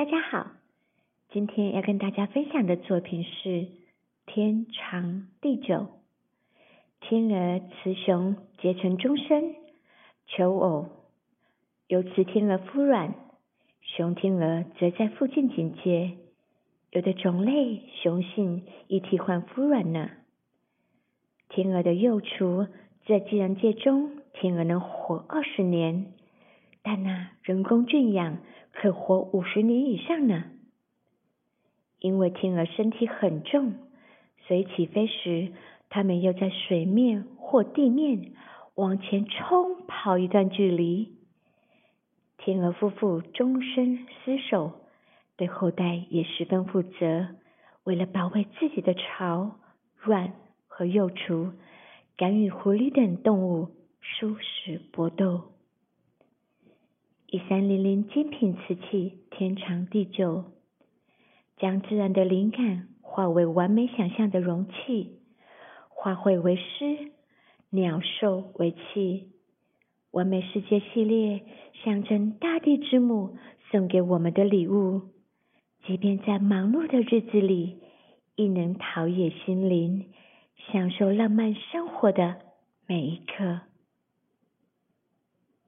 大家好，今天要跟大家分享的作品是《天长地久》。天鹅、雌雄结成终身求偶，由雌天鹅孵卵，雄天鹅则在附近警戒。有的种类雄性已替换孵卵呢。天鹅的幼雏在自然界中，天鹅能活二十年，但那人工圈养。可活五十年以上呢。因为天鹅身体很重，所以起飞时，它们要在水面或地面往前冲跑一段距离。天鹅夫妇终身厮守，对后代也十分负责。为了保卫自己的巢、卵和幼雏，敢与狐狸等动物殊死搏斗。一三零零精品瓷器，天长地久，将自然的灵感化为完美想象的容器，花卉为诗，鸟兽为器，完美世界系列象征大地之母送给我们的礼物，即便在忙碌的日子里，亦能陶冶心灵，享受浪漫生活的每一刻。